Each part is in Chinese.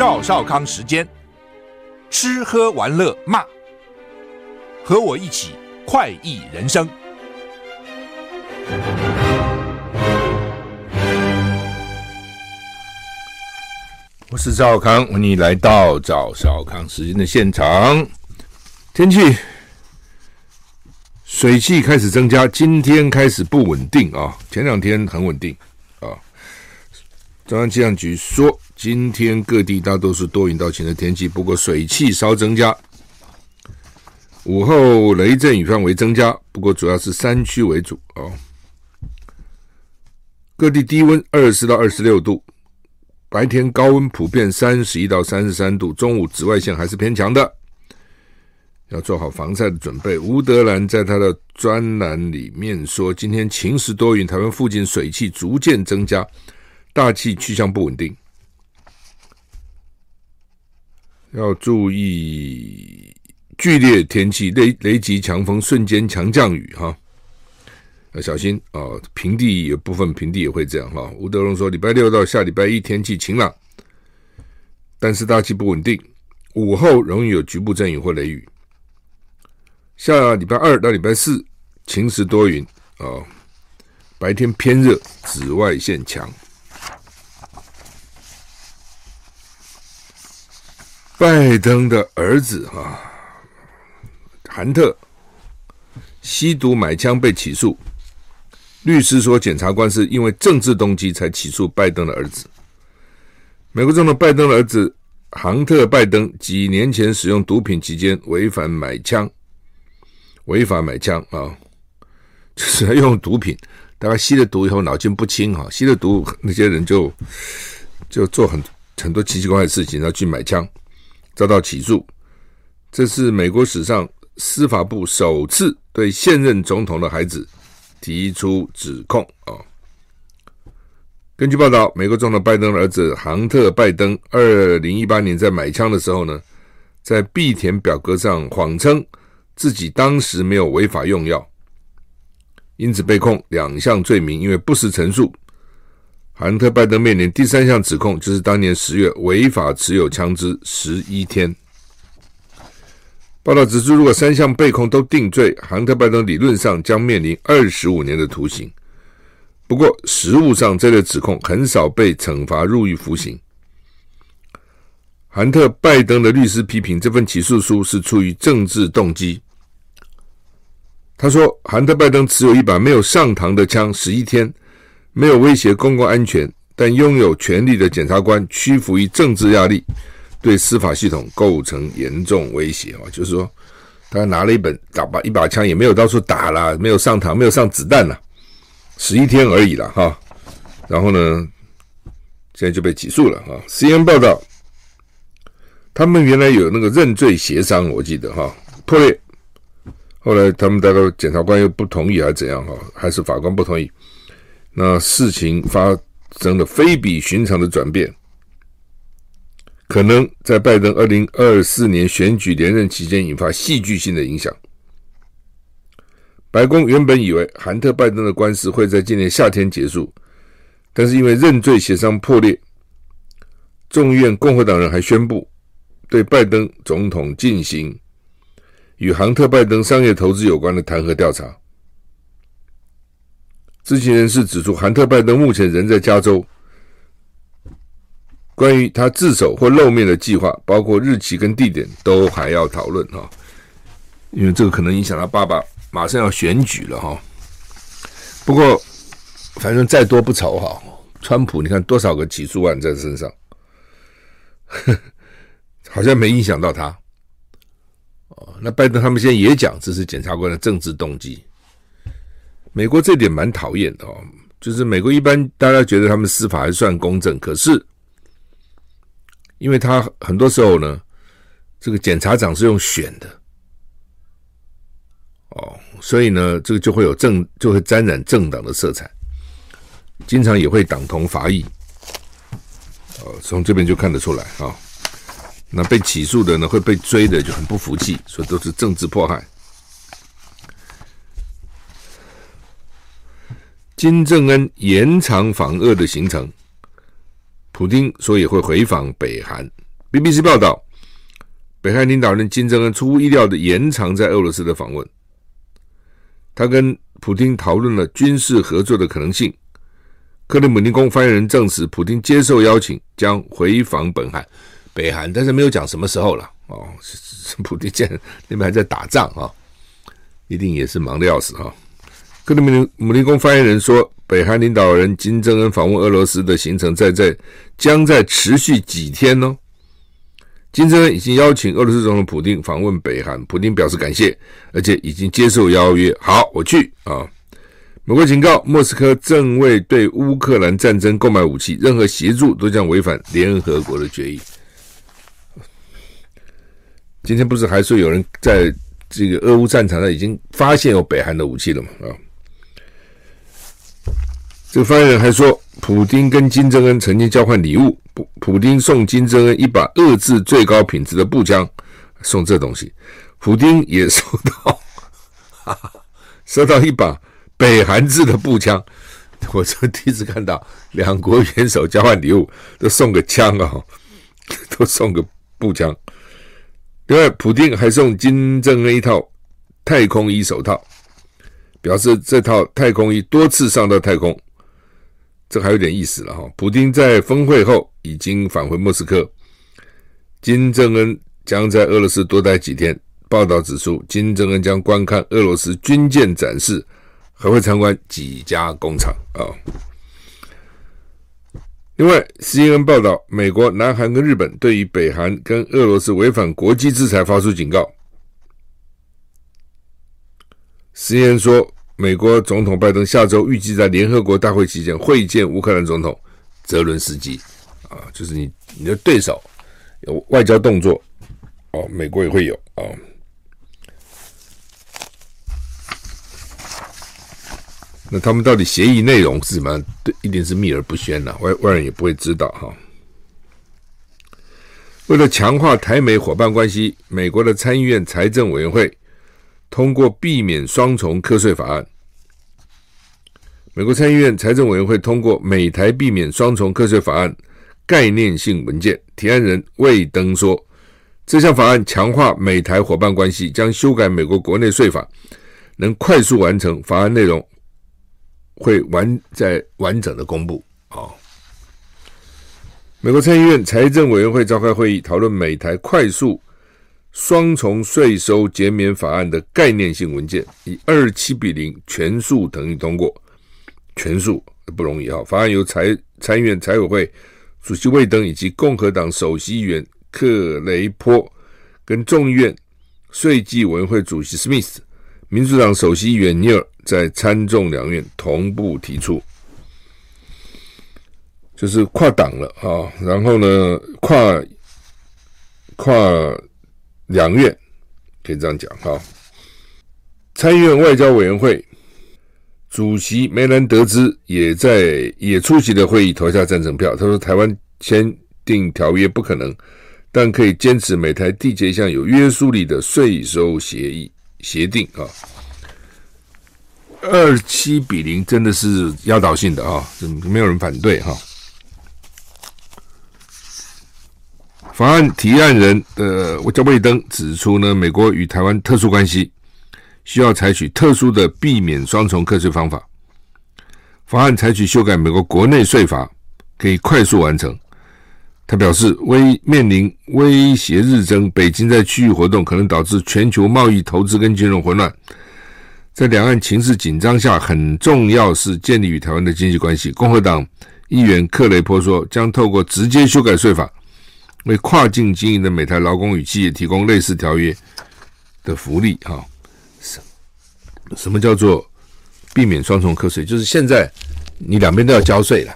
赵少康时间，吃喝玩乐骂，和我一起快意人生。我是赵康，欢迎来到赵少康时间的现场。天气，水汽开始增加，今天开始不稳定啊，前两天很稳定。中央气象局说。今天各地大多数多云到晴的天气，不过水汽稍增加。午后雷阵雨范围增加，不过主要是山区为主哦。各地低温二十到二十六度，白天高温普遍三十一到三十三度，中午紫外线还是偏强的，要做好防晒的准备。吴德兰在他的专栏里面说，今天晴时多云，台湾附近水汽逐渐增加，大气趋向不稳定。要注意剧烈天气、雷雷击、强风、瞬间强降雨，哈，要小心啊！平地有部分平地也会这样哈。吴德荣说，礼拜六到下礼拜一天气晴朗，但是大气不稳定，午后容易有局部阵雨或雷雨。下礼拜二到礼拜四晴时多云啊，白天偏热，紫外线强。拜登的儿子啊，韩特吸毒买枪被起诉，律师说检察官是因为政治动机才起诉拜登的儿子。美国总统拜登的儿子杭特·拜登几年前使用毒品期间违反买枪，违法买枪啊，就是用毒品，大概吸了毒以后脑筋不清哈，吸了毒那些人就就做很很多奇奇怪怪的事情，然后去买枪。遭到起诉，这是美国史上司法部首次对现任总统的孩子提出指控啊。根据报道，美国总统拜登的儿子杭特·拜登，二零一八年在买枪的时候呢，在必填表格上谎称自己当时没有违法用药，因此被控两项罪名，因为不实陈述。韩特·拜登面临第三项指控，就是当年十月违法持有枪支十一天。报道指出，如果三项被控都定罪，韩特·拜登理论上将面临二十五年的徒刑。不过，实务上这类指控很少被惩罚入狱服刑。韩特·拜登的律师批评这份起诉书是出于政治动机。他说，韩特·拜登持有一把没有上膛的枪十一天。没有威胁公共安全，但拥有权力的检察官屈服于政治压力，对司法系统构成严重威胁啊！就是说，他拿了一本打把一把枪，也没有到处打啦，没有上膛，没有上子弹啦，十一天而已了哈。然后呢，现在就被起诉了哈。C N 报道，他们原来有那个认罪协商，我记得哈破裂，后来他们大概检察官又不同意还是怎样哈，还是法官不同意。那事情发生了非比寻常的转变，可能在拜登二零二四年选举连任期间引发戏剧性的影响。白宫原本以为韩特·拜登的官司会在今年夏天结束，但是因为认罪协商破裂，众议院共和党人还宣布对拜登总统进行与韩特·拜登商业投资有关的弹劾调查。知情人士指出，韩特·拜登目前人在加州。关于他自首或露面的计划，包括日期跟地点，都还要讨论哈。因为这个可能影响他爸爸马上要选举了哈。不过，反正再多不愁哈。川普，你看多少个起诉案在身上，好像没影响到他。哦，那拜登他们现在也讲这是检察官的政治动机。美国这点蛮讨厌的哦，就是美国一般大家觉得他们司法还算公正，可是因为他很多时候呢，这个检察长是用选的，哦，所以呢，这个就会有政就会沾染政党的色彩，经常也会党同伐异，哦，从这边就看得出来啊。那被起诉的呢，会被追的就很不服气，说都是政治迫害。金正恩延长访俄的行程，普丁说也会回访北韩。BBC 报道，北韩领导人金正恩出乎意料的延长在俄罗斯的访问，他跟普丁讨论了军事合作的可能性。克里姆林宫发言人证实，普丁接受邀请，将回访本韩。北韩，但是没有讲什么时候了哦。普丁见那边还在打仗啊，一定也是忙得要死哈。克里姆林宫发言人说，北韩领导人金正恩访问俄罗斯的行程在在将在持续几天呢。金正恩已经邀请俄罗斯总统普丁访问北韩，普丁表示感谢，而且已经接受邀约。好，我去啊。美国警告，莫斯科正为对乌克兰战争购买武器，任何协助都将违反联合国的决议。今天不是还说有人在这个俄乌战场上已经发现有北韩的武器了吗？啊，这个发言人还说，普丁跟金正恩曾经交换礼物，普普丁送金正恩一把俄制最高品质的步枪，送这东西，普丁也收到，哈哈，收到一把北韩制的步枪，我这第一次看到两国元首交换礼物都送个枪啊，都送个步枪。另外，普丁还送金正恩一套太空衣手套，表示这套太空衣多次上到太空，这还有点意思了哈。普丁在峰会后已经返回莫斯科，金正恩将在俄罗斯多待几天。报道指出，金正恩将观看俄罗斯军舰展示，还会参观几家工厂啊。另外，CNN 报道，美国、南韩跟日本对于北韩跟俄罗斯违反国际制裁发出警告。CNN 说，美国总统拜登下周预计在联合国大会期间会见乌克兰总统泽伦斯基，啊，就是你你的对手有外交动作，哦，美国也会有啊。那他们到底协议内容是什么？对，一定是秘而不宣的，外外人也不会知道哈。为了强化台美伙伴关系，美国的参议院财政委员会通过避免双重课税法案。美国参议院财政委员会通过美台避免双重课税法案概念性文件，提案人魏登说，这项法案强化美台伙伴关系，将修改美国国内税法，能快速完成法案内容。会完在完整的公布啊！美国参议院财政委员会召开会议，讨论美台快速双重税收减免法案的概念性文件，以二十七比零全数同意通过。全数不容易啊！法案由财参议院财委会主席魏登以及共和党首席议员克雷坡跟众议院税计委员会主席史密斯。民主党首席议员尼尔在参众两院同步提出，就是跨党了啊，然后呢，跨跨两院可以这样讲哈。参议院外交委员会主席梅兰德兹也在也出席了会议，投下赞成票。他说：“台湾签订条约不可能，但可以坚持美台缔结一项有约束力的税收协议。”协定啊，二七比零真的是压倒性的啊，没有人反对哈。法案提案人呃，我叫魏登指出呢，美国与台湾特殊关系，需要采取特殊的避免双重课税方法。法案采取修改美国国内税法，可以快速完成。他表示，威面临威胁日增，北京在区域活动可能导致全球贸易、投资跟金融混乱。在两岸情势紧张下，很重要是建立与台湾的经济关系。共和党议员克雷波说，将透过直接修改税法，为跨境经营的美台劳工与企业提供类似条约的福利。哈，什什么叫做避免双重课税？就是现在你两边都要交税了，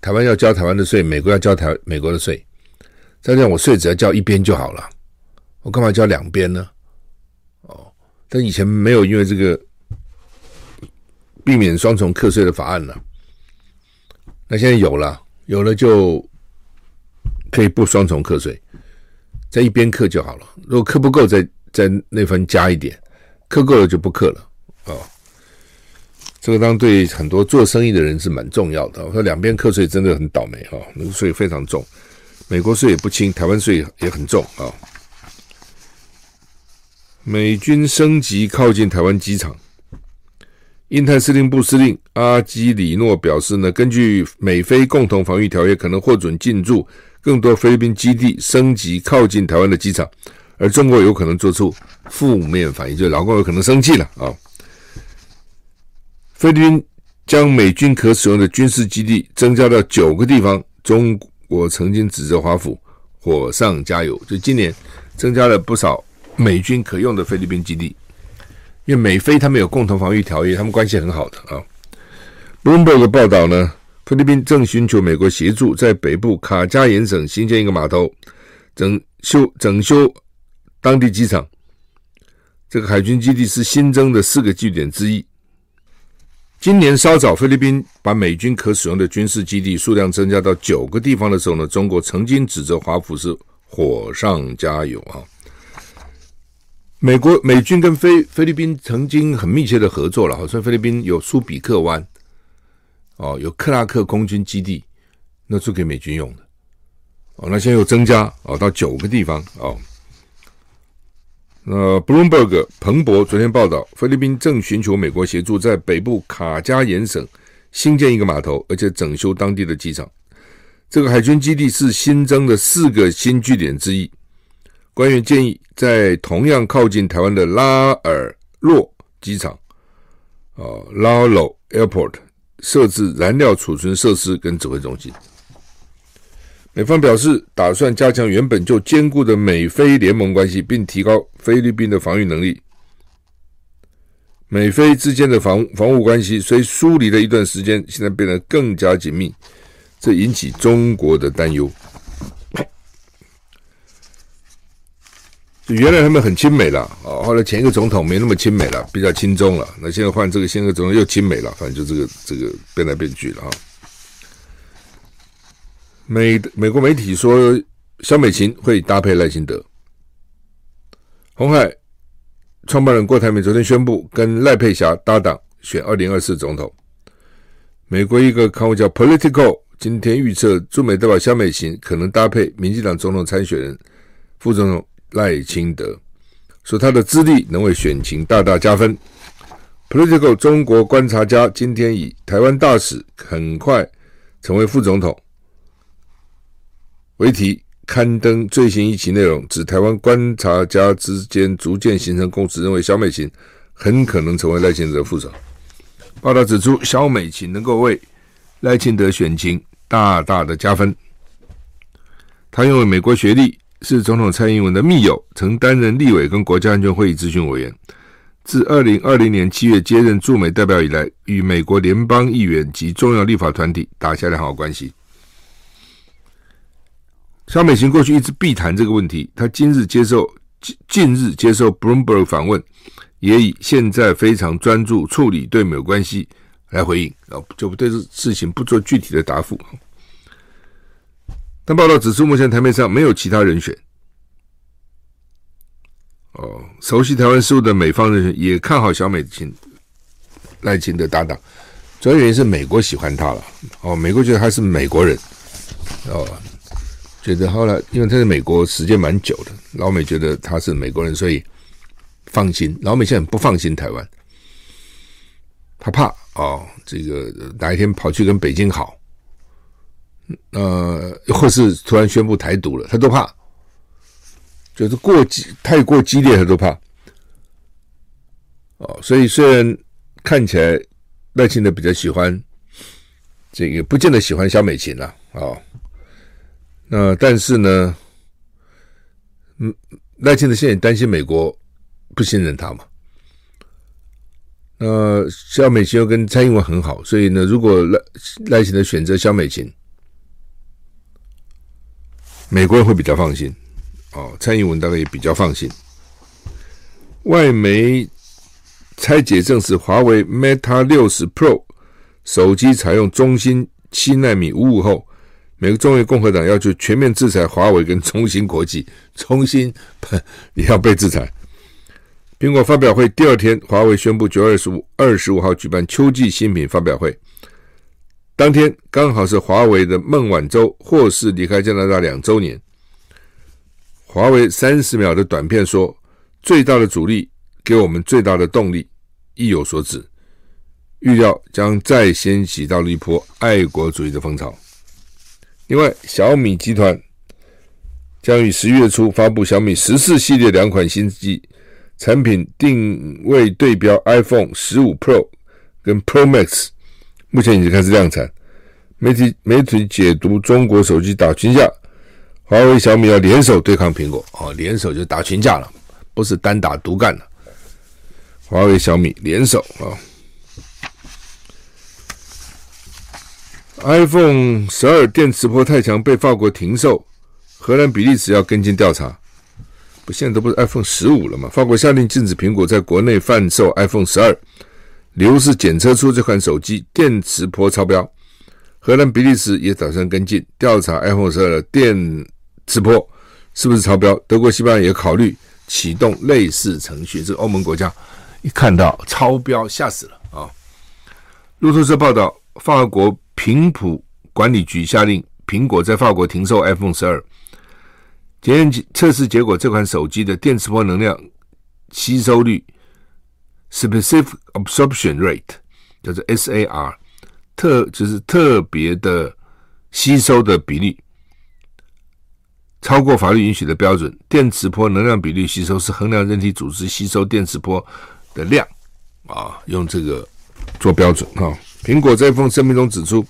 台湾要交台湾的税，美国要交台美国的税。再这样，我税只要交一边就好了，我干嘛交两边呢？哦但以前没有因为这个避免双重课税的法案呢，那现在有了，有了就可以不双重课税，在一边课就好了。如果课不够，再在那份加一点，课够了就不课了啊。这个当对很多做生意的人是蛮重要的。我说两边课税真的很倒霉哈，那个税非常重，美国税也不轻，台湾税也很重啊。美军升级靠近台湾机场，印太司令部司令阿基里诺表示呢，根据美菲共同防御条约，可能获准进驻更多菲律宾基地，升级靠近台湾的机场，而中国有可能做出负面反应，就老共有可能生气了啊。菲律宾将美军可使用的军事基地增加到九个地方，中国曾经指责华府火上加油，就今年增加了不少。美军可用的菲律宾基地，因为美菲他们有共同防御条约，他们关系很好的啊。Bloomberg 的报道呢，菲律宾正寻求美国协助，在北部卡加延省新建一个码头，整修整修当地机场。这个海军基地是新增的四个据点之一。今年稍早，菲律宾把美军可使用的军事基地数量增加到九个地方的时候呢，中国曾经指责华府是火上加油啊。美国美军跟菲菲律宾曾经很密切的合作了，好像菲律宾有苏比克湾，哦，有克拉克空军基地，那是给美军用的，哦，那现在又增加哦到九个地方哦。那 Bloomberg 彭博昨天报道，菲律宾正寻求美国协助，在北部卡加延省新建一个码头，而且整修当地的机场。这个海军基地是新增的四个新据点之一。官员建议在同样靠近台湾的拉尔洛机场，哦，拉尔洛 Airport 设置燃料储存设施跟指挥中心。美方表示，打算加强原本就坚固的美菲联盟关系，并提高菲律宾的防御能力。美菲之间的防防务关系虽疏离了一段时间，现在变得更加紧密，这引起中国的担忧。原来他们很亲美了啊，后来前一个总统没那么亲美了，比较亲中了。那现在换这个新的总统又亲美了，反正就这个这个变来变去了啊。美美国媒体说，萧美琴会搭配赖清德。鸿海创办人郭台铭昨天宣布跟赖佩霞搭档选二零二四总统。美国一个刊物叫 Political 今天预测驻美代表萧美琴可能搭配民进党总统参选人副总统。赖清德说：“他的资历能为选情大大加分。” Political 中国观察家今天以“台湾大使很快成为副总统”为题刊登最新一期内容，指台湾观察家之间逐渐形成共识，认为萧美琴很可能成为赖清德副手。报道指出，萧美琴能够为赖清德选情大大的加分。他拥有美国学历。是总统蔡英文的密友，曾担任立委跟国家安全会议咨询委员。自二零二零年七月接任驻美代表以来，与美国联邦议员及重要立法团体打下良好关系。萧美琴过去一直避谈这个问题，他今日接受近日接受 Bloomberg 访问，也以现在非常专注处理对美关系来回应，哦，就对这事情不做具体的答复。但报道指出，目前台面上没有其他人选。哦，熟悉台湾事务的美方人选也看好小美琴、赖清德搭档，主要原因是美国喜欢他了。哦，美国觉得他是美国人。哦，觉得后来因为他在美国时间蛮久的，老美觉得他是美国人，所以放心。老美现在不放心台湾，他怕哦，这个哪一天跑去跟北京好。呃，或是突然宣布台独了，他都怕，就是过激太过激烈，他都怕。哦，所以虽然看起来赖清德比较喜欢这个，不见得喜欢萧美琴了啊、哦。那但是呢，嗯，赖清德现在担心美国不信任他嘛。那萧美琴又跟蔡英文很好，所以呢，如果赖赖清德选择萧美琴，美国人会比较放心哦。蔡英文大概也比较放心。外媒拆解证实，华为 Mate 60 Pro 手机采用中芯七纳米五五后，美国众议共和党要求全面制裁华为跟中芯国际，中芯 也要被制裁。苹果发表会第二天，华为宣布九月二十五二十五号举办秋季新品发表会。当天刚好是华为的孟晚舟获释离开加拿大两周年。华为三十秒的短片说：“最大的阻力给我们最大的动力，意有所指。预料将再掀起到一波爱国主义的风潮。”另外，小米集团将于十月初发布小米十四系列两款新机。产品定位对标 iPhone 十五 Pro 跟 Pro Max，目前已经开始量产。媒体媒体解读中国手机打群架，华为、小米要联手对抗苹果哦，联手就打群架了，不是单打独干了。华为、小米联手啊！iPhone 十二电磁波太强被法国停售，荷兰、比利时要跟进调查。不，现在都不是 iPhone 十五了吗？法国下令禁止苹果在国内贩售 iPhone 十二，理由是检测出这款手机电磁波超标。荷兰、比利时也打算跟进调查 iPhone 十二的电磁波是不是超标。德国、西班牙也考虑启动类似程序。这欧盟国家一看到超标，吓死了啊！路透社报道，法国频谱管理局下令苹果在法国停售 iPhone 十二。检验测试结果，这款手机的电磁波能量吸收率 （specific absorption rate） 叫做 SAR，特就是特别的吸收的比例，超过法律允许的标准。电磁波能量比率吸收是衡量人体组织吸收电磁波的量啊，用这个做标准啊。苹果在一封声明中指出。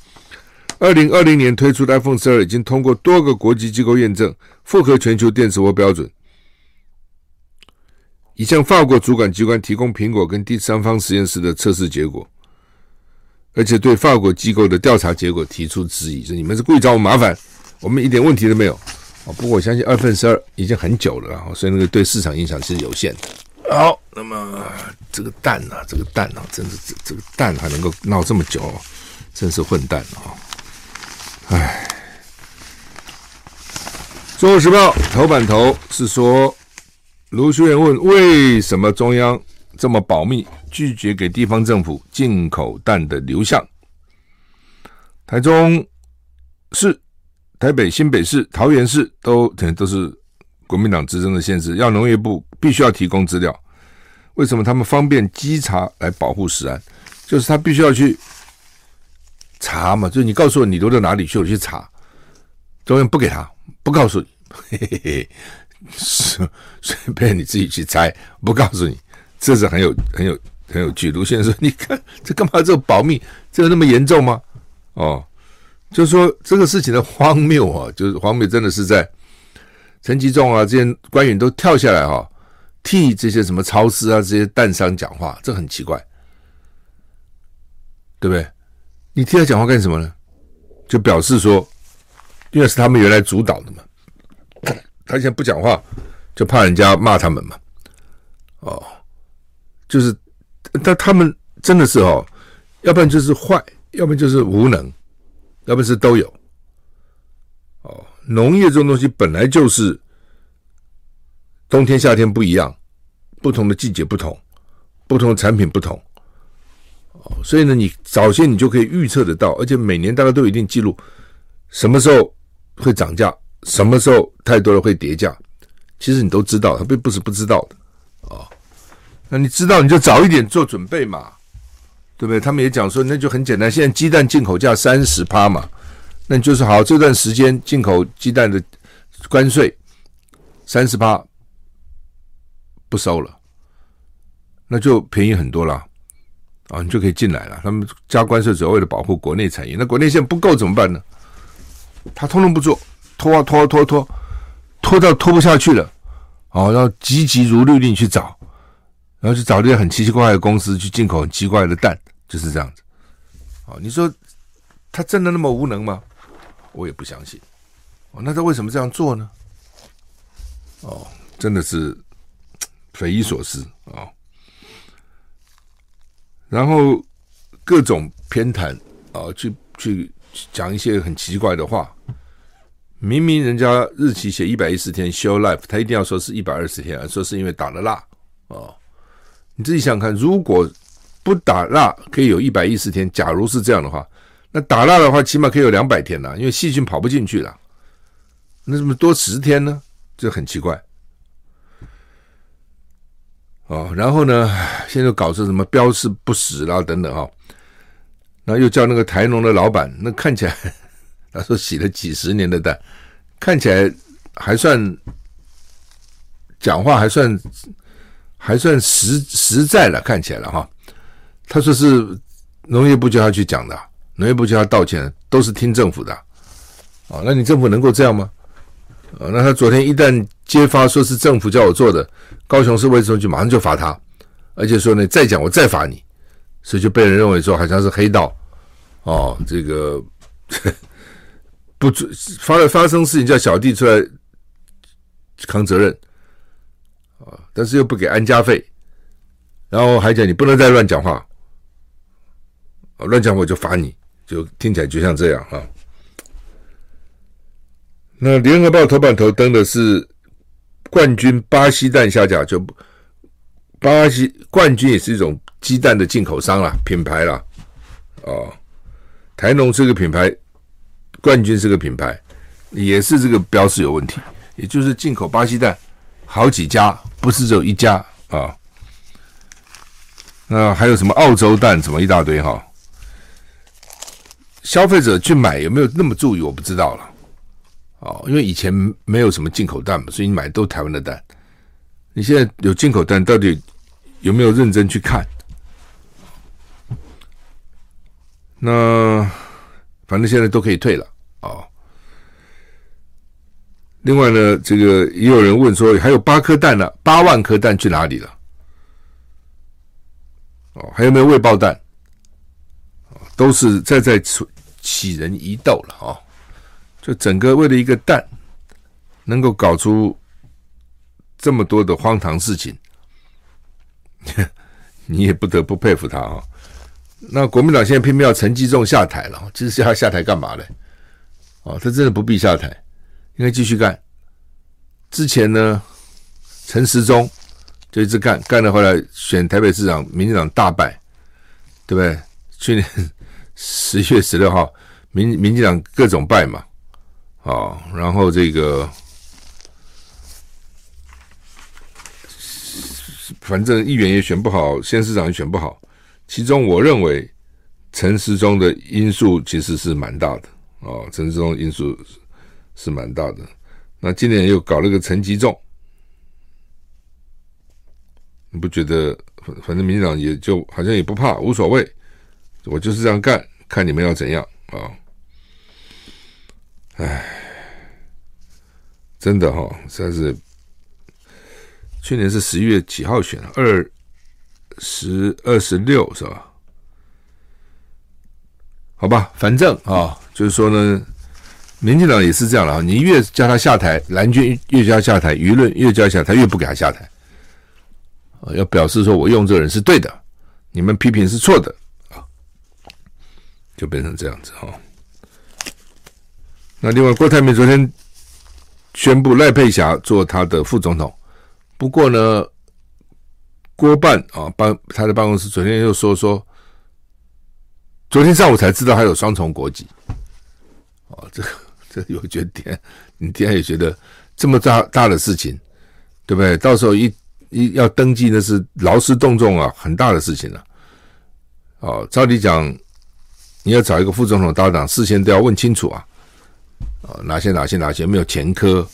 二零二零年推出的 iPhone 十二已经通过多个国际机构验证，符合全球电磁波标准，已向法国主管机关提供苹果跟第三方实验室的测试结果，而且对法国机构的调查结果提出质疑，说你们是故意找我麻烦，我们一点问题都没有。不过我相信 iPhone 十二已经很久了，所以那个对市场影响是有限的。好，那么这个蛋啊，这个蛋啊，真是这这个蛋还能够闹这么久，真是混蛋啊！唉，《中国时报》头版头是说，卢秀燕问为什么中央这么保密，拒绝给地方政府进口蛋的流向。台中市、台北、新北市、桃园市都都是国民党执政的县市，要农业部必须要提供资料。为什么他们方便稽查来保护食安？就是他必须要去。查嘛，就是你告诉我你流到哪里去，我去查。中央不给他，不告诉你，嘿嘿嘿，随 随便你自己去猜，不告诉你，这是很有很有很有趣。卢先生说：“你看 这干嘛？这保密，这有那么严重吗？”哦，就是说这个事情的荒谬啊，就是荒谬，真的是在陈吉仲啊这些官员都跳下来哈、啊，替这些什么超市啊这些蛋商讲话，这很奇怪，对不对？你替他讲话干什么呢？就表示说，因为是他们原来主导的嘛，他现在不讲话，就怕人家骂他们嘛。哦，就是，但他们真的是哦，要不然就是坏，要不然就是无能，要不然是都有。哦，农业这种东西本来就是冬天夏天不一样，不同的季节不同，不同的产品不同。哦，所以呢，你早先你就可以预测得到，而且每年大概都有一定记录，什么时候会涨价，什么时候太多了会跌价，其实你都知道，他并不是不知道的哦，那你知道你就早一点做准备嘛，对不对？他们也讲说，那就很简单，现在鸡蛋进口价三十趴嘛，那你就是好这段时间进口鸡蛋的关税三十趴不收了。那就便宜很多了啊，你就可以进来了。他们加关税主要为了保护国内产业，那国内现在不够怎么办呢？他通通不做，拖啊拖拖拖，拖到拖不下去了，哦，然后急急如律令去找，然后去找那些很奇奇怪怪的公司去进口很奇怪的蛋，就是这样子。哦，你说他真的那么无能吗？我也不相信。哦，那他为什么这样做呢？哦，真的是匪夷所思啊！然后各种偏袒啊，去去讲一些很奇怪的话。明明人家日期写一百一十天 show life，他一定要说是一百二十天，说是因为打了蜡哦。你自己想看，如果不打蜡可以有一百一十天，假如是这样的话，那打蜡的话起码可以有两百天呐，因为细菌跑不进去了。那怎么多十天呢？这很奇怪。哦，然后呢，现在搞成什么标示不实啦等等哈、哦，然后又叫那个台农的老板，那看起来他说洗了几十年的蛋，看起来还算讲话还算还算实实在了，看起来了哈。他说是农业部叫他去讲的，农业部叫他道歉，都是听政府的。哦，那你政府能够这样吗？啊，那他昨天一旦揭发说是政府叫我做的，高雄市卫生局马上就罚他，而且说呢，再讲我再罚你，所以就被人认为说好像是黑道，哦，这个不发了发生事情叫小弟出来扛责任，啊，但是又不给安家费，然后还讲你不能再乱讲话，乱讲我就罚你，就听起来就像这样啊。那联合报头版头登的是冠军巴西蛋下架，就巴西冠军也是一种鸡蛋的进口商啦，品牌啦，哦，台农这个品牌，冠军是个品牌，也是这个标识有问题，也就是进口巴西蛋好几家，不是只有一家啊。那还有什么澳洲蛋，什么一大堆哈，消费者去买有没有那么注意，我不知道了。哦，因为以前没有什么进口蛋嘛，所以你买都台湾的蛋。你现在有进口蛋，到底有没有认真去看？那反正现在都可以退了。另外呢，这个也有人问说，还有八颗蛋呢，八万颗蛋去哪里了？哦，还有没有未爆蛋？都是在在起人疑窦了啊。就整个为了一个蛋，能够搞出这么多的荒唐事情，你也不得不佩服他啊！那国民党现在偏偏要陈吉仲下台了，其实要下台干嘛呢？哦，他真的不必下台，应该继续干。之前呢，陈时中就一直干，干了后来选台北市长，民进党大败，对不对？去年 十月十六号，民民进党各种败嘛。哦，然后这个，反正议员也选不好，县市长也选不好。其中，我认为陈时中的因素其实是蛮大的。哦，陈时中因素是蛮大的。那今年又搞了个陈吉仲，你不觉得？反正民进党也就好像也不怕，无所谓，我就是这样干，看你们要怎样啊。哦，真的哈、哦，实在是去年是十一月几号选的？二十二十六是吧？好吧，反正啊、就是说呢，民进党也是这样了啊。你越叫他下台，蓝军越叫他下台，舆论越叫他下台，越不给他下台啊，要表示说我用这个人是对的，你们批评是错的啊，就变成这样子哈。哦那另外，郭台铭昨天宣布赖佩霞做他的副总统。不过呢，郭办啊办他的办公室昨天又说说，昨天上午才知道他有双重国籍。哦，这个这有觉得，你天也觉得这么大大的事情，对不对？到时候一一要登记，那是劳师动众啊，很大的事情了，哦，照理讲，你要找一个副总统搭档，事先都要问清楚啊。哦，哪些哪些哪些有没有前科？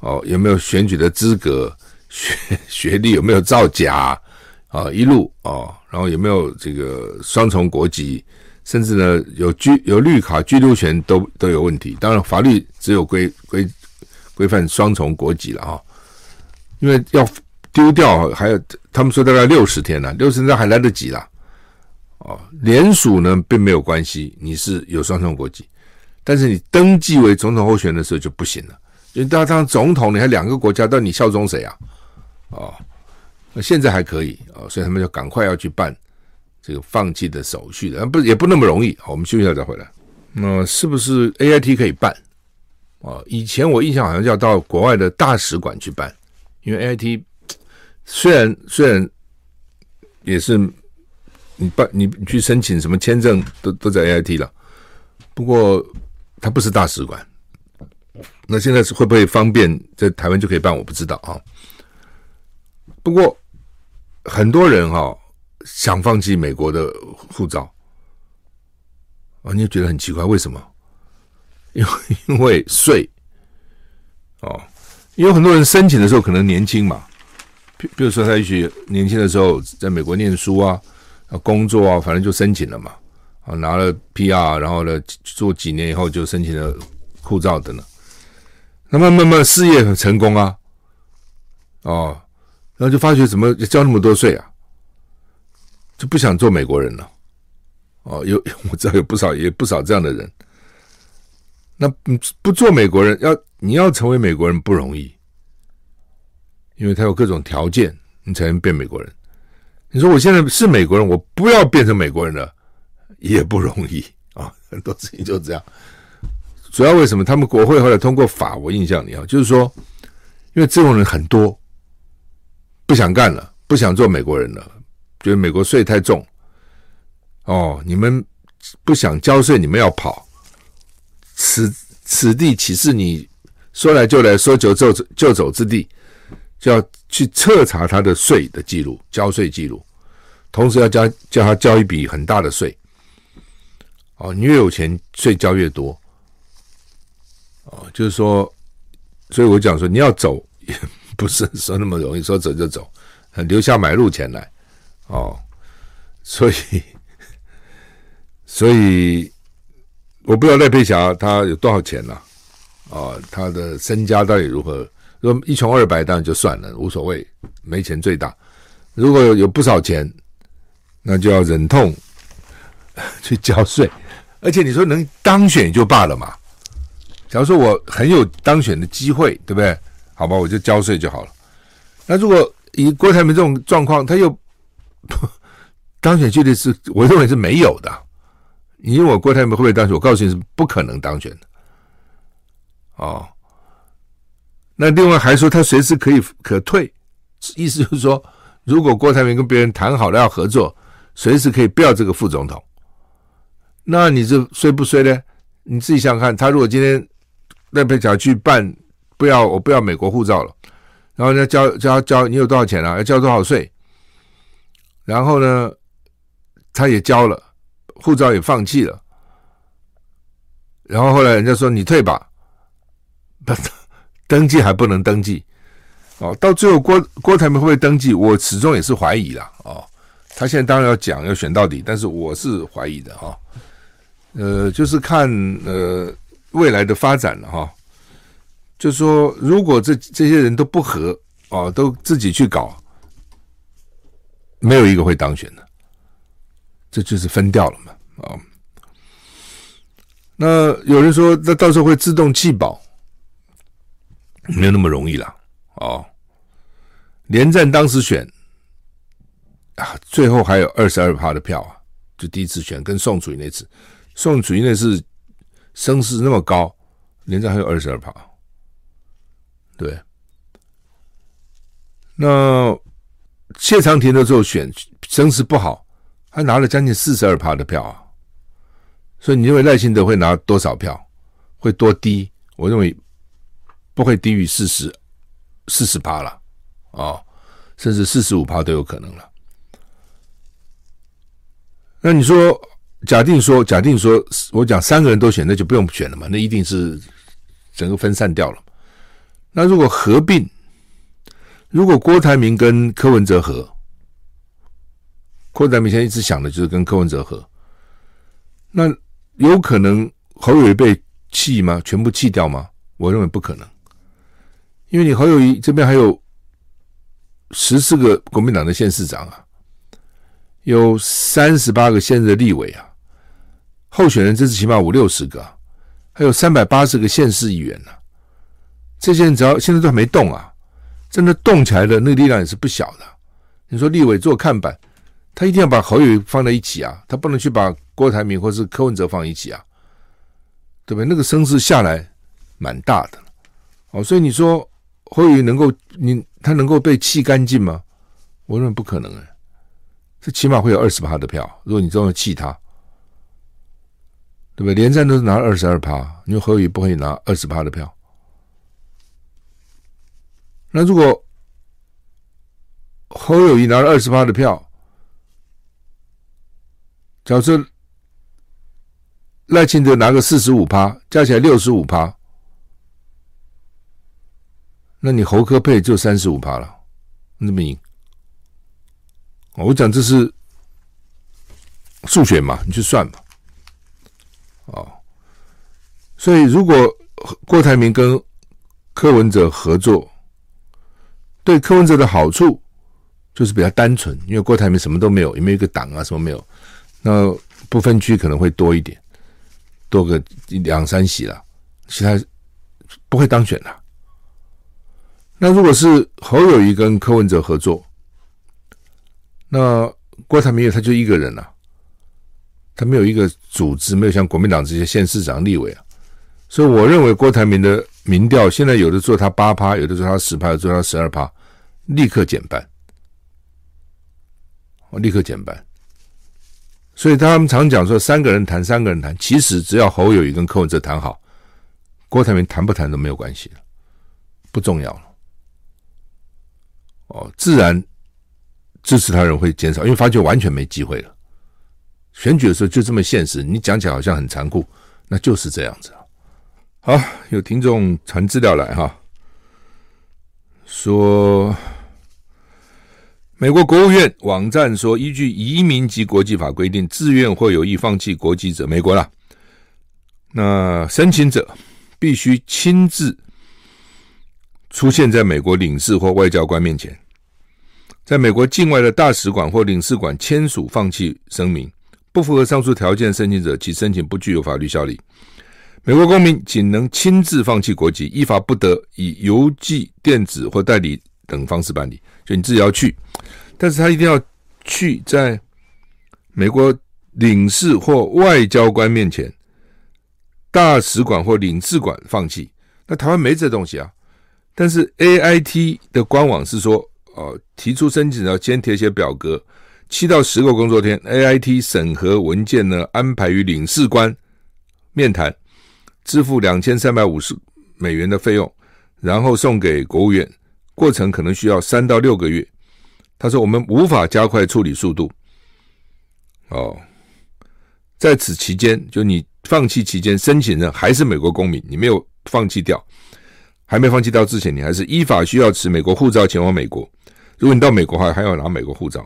哦，有没有选举的资格？学 学历有没有造假？啊，一路哦，然后有没有这个双重国籍，甚至呢有居有绿卡居留权都都有问题。当然，法律只有规规规范双重国籍了啊，因为要丢掉还有他们说大概六十天呢，六十天还来得及啦。哦，联署呢并没有关系，你是有双重国籍，但是你登记为总统候选人的时候就不行了，因为当当总统你还两个国家，到底你效忠谁啊？哦。那现在还可以啊，所以他们就赶快要去办这个放弃的手续的，不也不那么容易。好，我们休息一下再回来。那是不是 AIT 可以办啊？以前我印象好像要到国外的大使馆去办，因为 AIT 虽然虽然也是你办你去申请什么签证都都在 AIT 了，不过它不是大使馆。那现在是会不会方便在台湾就可以办？我不知道啊。不过。很多人哈、哦、想放弃美国的护照。啊，你就觉得很奇怪，为什么？因为 因为税。哦，因为很多人申请的时候可能年轻嘛，比比如说他也许年轻的时候在美国念书啊啊、工作啊，反正就申请了嘛，啊拿了 PR，然后呢做几年以后就申请了护照等等，那么慢慢事业很成功啊，哦。然后就发觉怎么交那么多税啊，就不想做美国人了。哦，有 我知道有不少也不少这样的人。那不做美国人，要你要成为美国人不容易，因为他有各种条件，你才能变美国人。你说我现在是美国人，我不要变成美国人了，也不容易啊。很多事情就这样。主要为什么他们国会后来通过法？我印象里啊，就是说，因为这种人很多。不想干了，不想做美国人了，觉得美国税太重。哦，你们不想交税，你们要跑。此此地岂是你说来就来说走就走就走之地？就要去彻查他的税的记录，交税记录，同时要交叫他交一笔很大的税。哦，你越有钱，税交越多。哦，就是说，所以我讲说，你要走也。不是说那么容易，说走就走，留下买路钱来，哦，所以，所以我不知道赖佩霞他有多少钱了，啊，哦，他的身家到底如何？如果一穷二白当然就算了，无所谓，没钱最大。如果有有不少钱，那就要忍痛 去交税，而且你说能当选就罢了嘛。假如说我很有当选的机会，对不对？好吧，我就交税就好了。那如果以郭台铭这种状况，他又不当选几率是，我认为是没有的。你问我郭台铭会不会当选？我告诉你是不可能当选的。哦，那另外还说他随时可以可退，意思就是说，如果郭台铭跟别人谈好了要合作，随时可以不要这个副总统。那你这衰不衰呢？你自己想想看，他如果今天那边想去办。不要，我不要美国护照了。然后呢，交交交，你有多少钱啊？要交多少税？然后呢，他也交了，护照也放弃了。然后后来人家说你退吧，不 登记还不能登记哦。到最后郭郭台铭会不会登记？我始终也是怀疑啦。哦。他现在当然要讲要选到底，但是我是怀疑的哈、哦。呃，就是看呃未来的发展了哈。就说，如果这这些人都不合哦，都自己去搞，没有一个会当选的，这就是分掉了嘛啊、哦。那有人说，那到时候会自动弃保，没有那么容易了哦。连战当时选啊，最后还有二十二趴的票啊，就第一次选跟宋楚瑜那次，宋楚瑜那次声势那么高，连战还有二十二趴。对，那谢长廷的时候选声势不好，还拿了将近四十二趴的票啊，所以你认为赖清德会拿多少票？会多低？我认为不会低于四十四十趴了啊，甚至四十五趴都有可能了。那你说，假定说，假定说我讲三个人都选，那就不用选了嘛？那一定是整个分散掉了。那如果合并，如果郭台铭跟柯文哲合，郭台铭现在一直想的就是跟柯文哲合，那有可能侯友宜被弃吗？全部弃掉吗？我认为不可能，因为你侯友宜这边还有十四个国民党的县市长啊，有三十八个现任的立委啊，候选人这次起码五六十个，还有三百八十个县市议员呢、这些人只要现在都还没动啊，真的动起来的那个力量也是不小的。你说立委做看板，他一定要把侯友宜放在一起啊，他不能去把郭台铭或是柯文哲放一起啊，对不对？那个声势下来。蛮大的，哦，所以你说侯友宜能够你他能够被弃干净吗？我认为不可能哎，这起码会有二十趴的票。如果你这么弃他，对不对？连战都是拿二十二趴，你说侯友宜不会拿二十趴的票？那如果侯友谊拿了二十趴的票，假设赖清德拿个四十五趴，加起来六十五趴。那你侯科配就三十五趴了，那么赢？我讲这是数学嘛，你去算嘛。哦，所以如果郭台铭跟柯文哲合作，对柯文哲的好处就是比较单纯，因为郭台铭什么都没有，也没有一个党啊，什么没有，那不分区可能会多一点，多个两三席了，其他不会当选的。那如果是侯友谊跟柯文哲合作，那郭台铭他就一个人啊，他没有一个组织，没有像国民党这些县市长、立委啊，所以我认为郭台铭的民调现在有的做他八趴，有的做他十趴，有的做他十二趴，立刻减半，我立刻减半。所以他们常讲说三个人谈，三个人谈，其实只要侯友谊跟柯文哲谈好，郭台铭谈不谈都没有关系，不重要了。哦，自然支持他人会减少，因为发觉完全没机会了。选举的时候就这么现实，你讲起来好像很残酷，那就是这样子。好，有听众传资料来哈，说美国国务院网站说，依据移民及国际法规定，自愿或有意放弃国籍者，美国啦，那申请者必须亲自。出现在美国领事或外交官面前，在美国境外的大使馆或领事馆签署放弃声明。不符合上述条件申请者，其申请不具有法律效力。美国公民仅能亲自放弃国籍，依法不得以邮寄、电子或代理等方式办理。就你自己要去，但是他一定要去在美国领事或外交官面前、大使馆或领事馆放弃。那台湾没这东西啊。但是 A I T 的官网是说，哦，提出申请要先填写表格，七到十个工作天，A I T 审核文件呢，安排与领事官面谈，支付两千三百五十美元的费用，然后送给国务院，过程可能需要三到六个月。他说我们无法加快处理速度。哦，在此期间，就你放弃期间，申请人还是美国公民，你没有放弃掉。还没放弃掉之前，你还是依法需要持美国护照前往美国。如果你到美国的话，还要拿美国护照。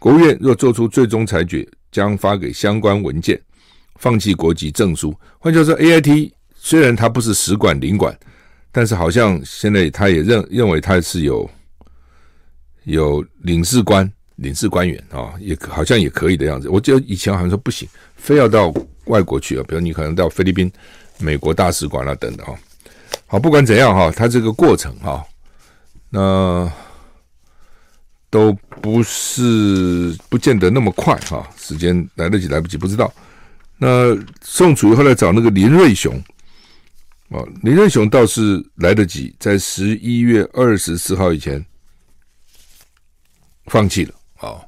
国务院若做出最终裁决，将发给相关文件，放弃国籍证书。换句话说，AIT 虽然它不是使馆领馆，但是好像现在他也认认为他是有有领事官、领事官员啊，也好像也可以的样子。我记得以前好像说不行，非要到外国去啊，比如你可能到菲律宾、美国大使馆啊等等啊。好，不管怎样哈，它这个过程哈，那都不是不见得那么快哈，时间来得及来不及不知道。那宋楚瑜后来找那个林瑞雄，哦，林瑞雄倒是来得及，在十一月二十四号以前放弃了哦。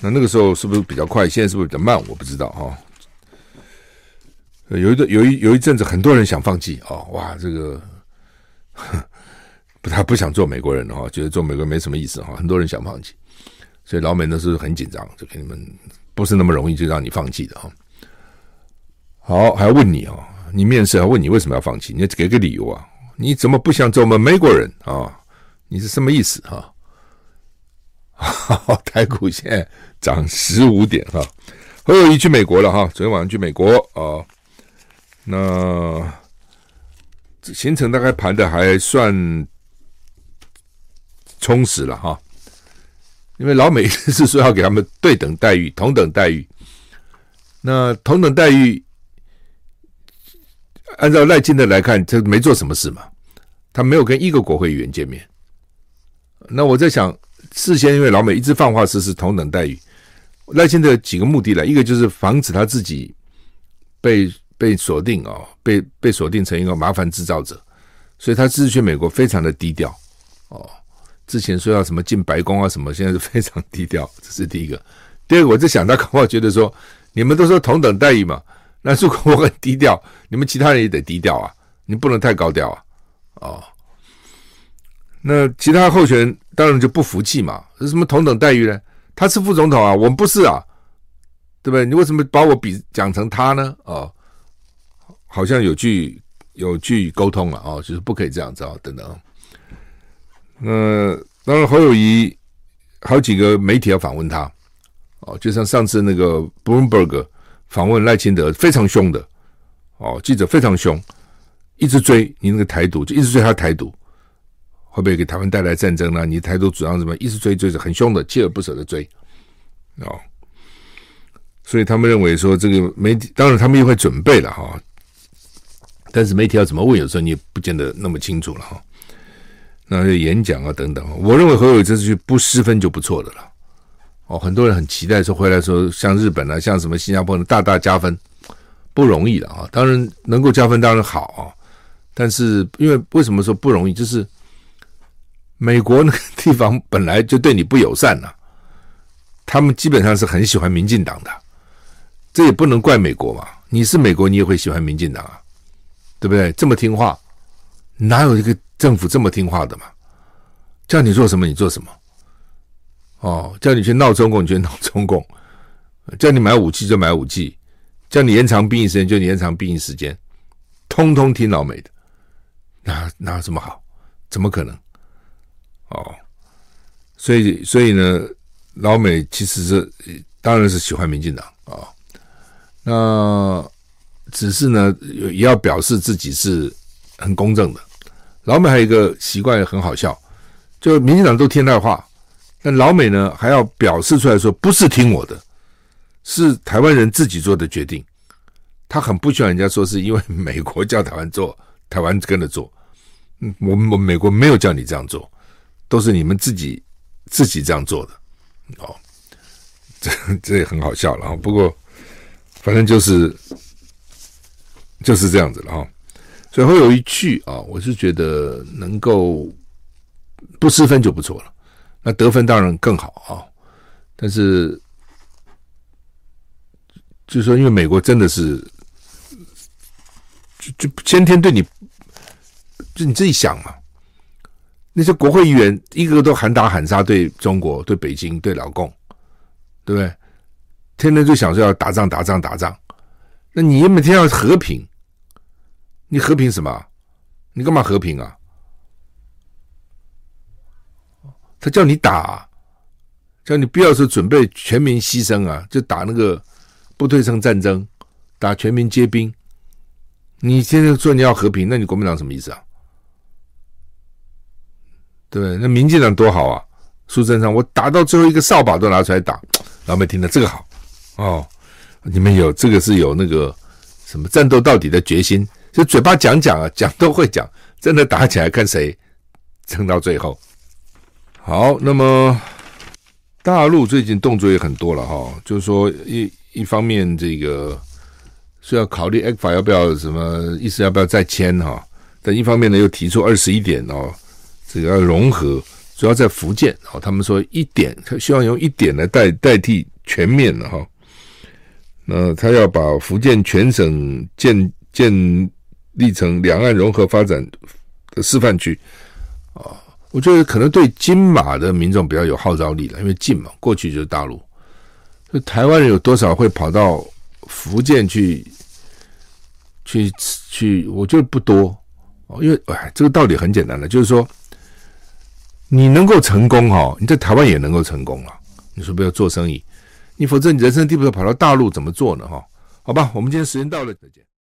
那那个时候是不是比较快？现在是不是比较慢？我不知道哈。有一个有一有一阵子，很多人想放弃哦，哇，这个 不他不想做美国人了哈，觉得做美国人没什么意思哈，很多人想放弃，所以老美都是很紧张，就给你们不是那么容易就让你放弃的哈。好，还要问你哦，你面试还问你为什么要放弃，你给个理由啊，你怎么不想做我们美国人啊？你是什么意思哈？台股现在涨十五点哈。侯友宜去美国了哈，昨天晚上去美国啊。那行程大概盘的还算充实了哈，因为老美是说要给他们对等待遇、同等待遇。那同等待遇，按照赖清德来看，他没做什么事嘛，他没有跟一个国会议员见面。那我在想，事先因为老美一直放话实施同等待遇，赖清德几个目的了，一个就是防止他自己被。被锁定哦，被被锁定成一个麻烦制造者，所以他这次去美国非常的低调哦。之前说要什么进白宫啊什么，现在是非常低调，这是第一个。第二个，我就想，到，我觉得说，你们都说同等待遇嘛，那如果我很低调，你们其他人也得低调啊，你不能太高调啊。哦，那其他候选人当然就不服气嘛，是什么同等待遇呢？他是副总统啊，我们不是啊，对不对？你为什么把我比讲成他呢？哦。好像有句有句沟通了哦，就是不可以这样子哦，等等。那当然侯友谊好几个媒体要访问他哦，就像上次那个 Bloomberg 访问赖清德，非常凶的哦，记者非常凶，一直追你那个台独，就一直追他台独，会不会给台湾带来战争呢？你台独主张什么？一直追追着很凶的，锲而不舍的追哦。所以他们认为说这个媒体，当然他们也会准备了哈。但是媒体要怎么问，有时候你也不见得那么清楚了哈。那些演讲啊等等，我认为侯友宜这次去不失分就不错的了。哦，很多人很期待说回来说像日本啊，像什么新加坡的大大加分，不容易的啊。当然能够加分当然好啊，但是因为为什么说不容易，就是美国那个地方本来就对你不友善呐，他们基本上是很喜欢民进党的，这也不能怪美国嘛。你是美国，你也会喜欢民进党啊。对不对？这么听话，哪有一个政府这么听话的嘛？叫你做什么你做什么，哦，叫你去闹中共你去闹中共，叫你买武器就买武器，叫你延长兵役时间就延长兵役时间，通通听老美的，哪哪有这么好？怎么可能？哦，所以所以呢，老美其实是当然是喜欢民进党啊，哦，那。只是呢，也要表示自己是很公正的。老美还有一个习惯也很好笑，就民进党都听他的话，但老美呢还要表示出来说不是听我的，是台湾人自己做的决定。他很不喜欢人家说是因为美国叫台湾做，台湾跟着做。嗯，我们美国没有叫你这样做，都是你们自己自己这样做的。哦，这这也很好笑了啊。不过反正就是。就是这样子了哈，最后有一句啊，我是觉得能够不失分就不错了，那得分当然更好啊。但是就是说，因为美国真的是就就先天对你，就你自己想嘛，那些国会议员一个个都喊打喊杀，对中国、对北京、对老共，对不对？天天就想说要打仗、打仗、打仗。那你每天要和平，你和平什么？你干嘛和平啊？他叫你打，叫你不要说准备全民牺牲啊，就打那个不对称战争，打全民皆兵。你现在说你要和平，那你国民党什么意思啊？对不对？那民进党多好啊！苏贞昌，我打到最后一个扫把都拿出来打，老美听了这个好哦。你们有这个是有那个什么战斗到底的决心，就嘴巴讲讲啊，讲都会讲，真的打起来看谁撑到最后。好，那么大陆最近动作也很多了哈，就是说一一方面这个是要考虑 ECFA 要不要什么意思，要不要再签哈？但一方面呢又提出二十一点哦，这个要融合，主要在福建哦，他们说一点，他希望用一点来代代替全面的哈。那他要把福建全省建建历成两岸融合发展的示范区啊，我觉得可能对金马的民众比较有号召力了，因为近嘛，过去就是大陆。台湾人有多少会跑到福建去去去？我觉得不多哦，因为哎，这个道理很简单的，就是说，你能够成功哈，你在台湾也能够成功了。你说不要做生意，你否则你人生地不熟，跑到大陆怎么做呢？哈，好吧，我们今天时间到了，再见。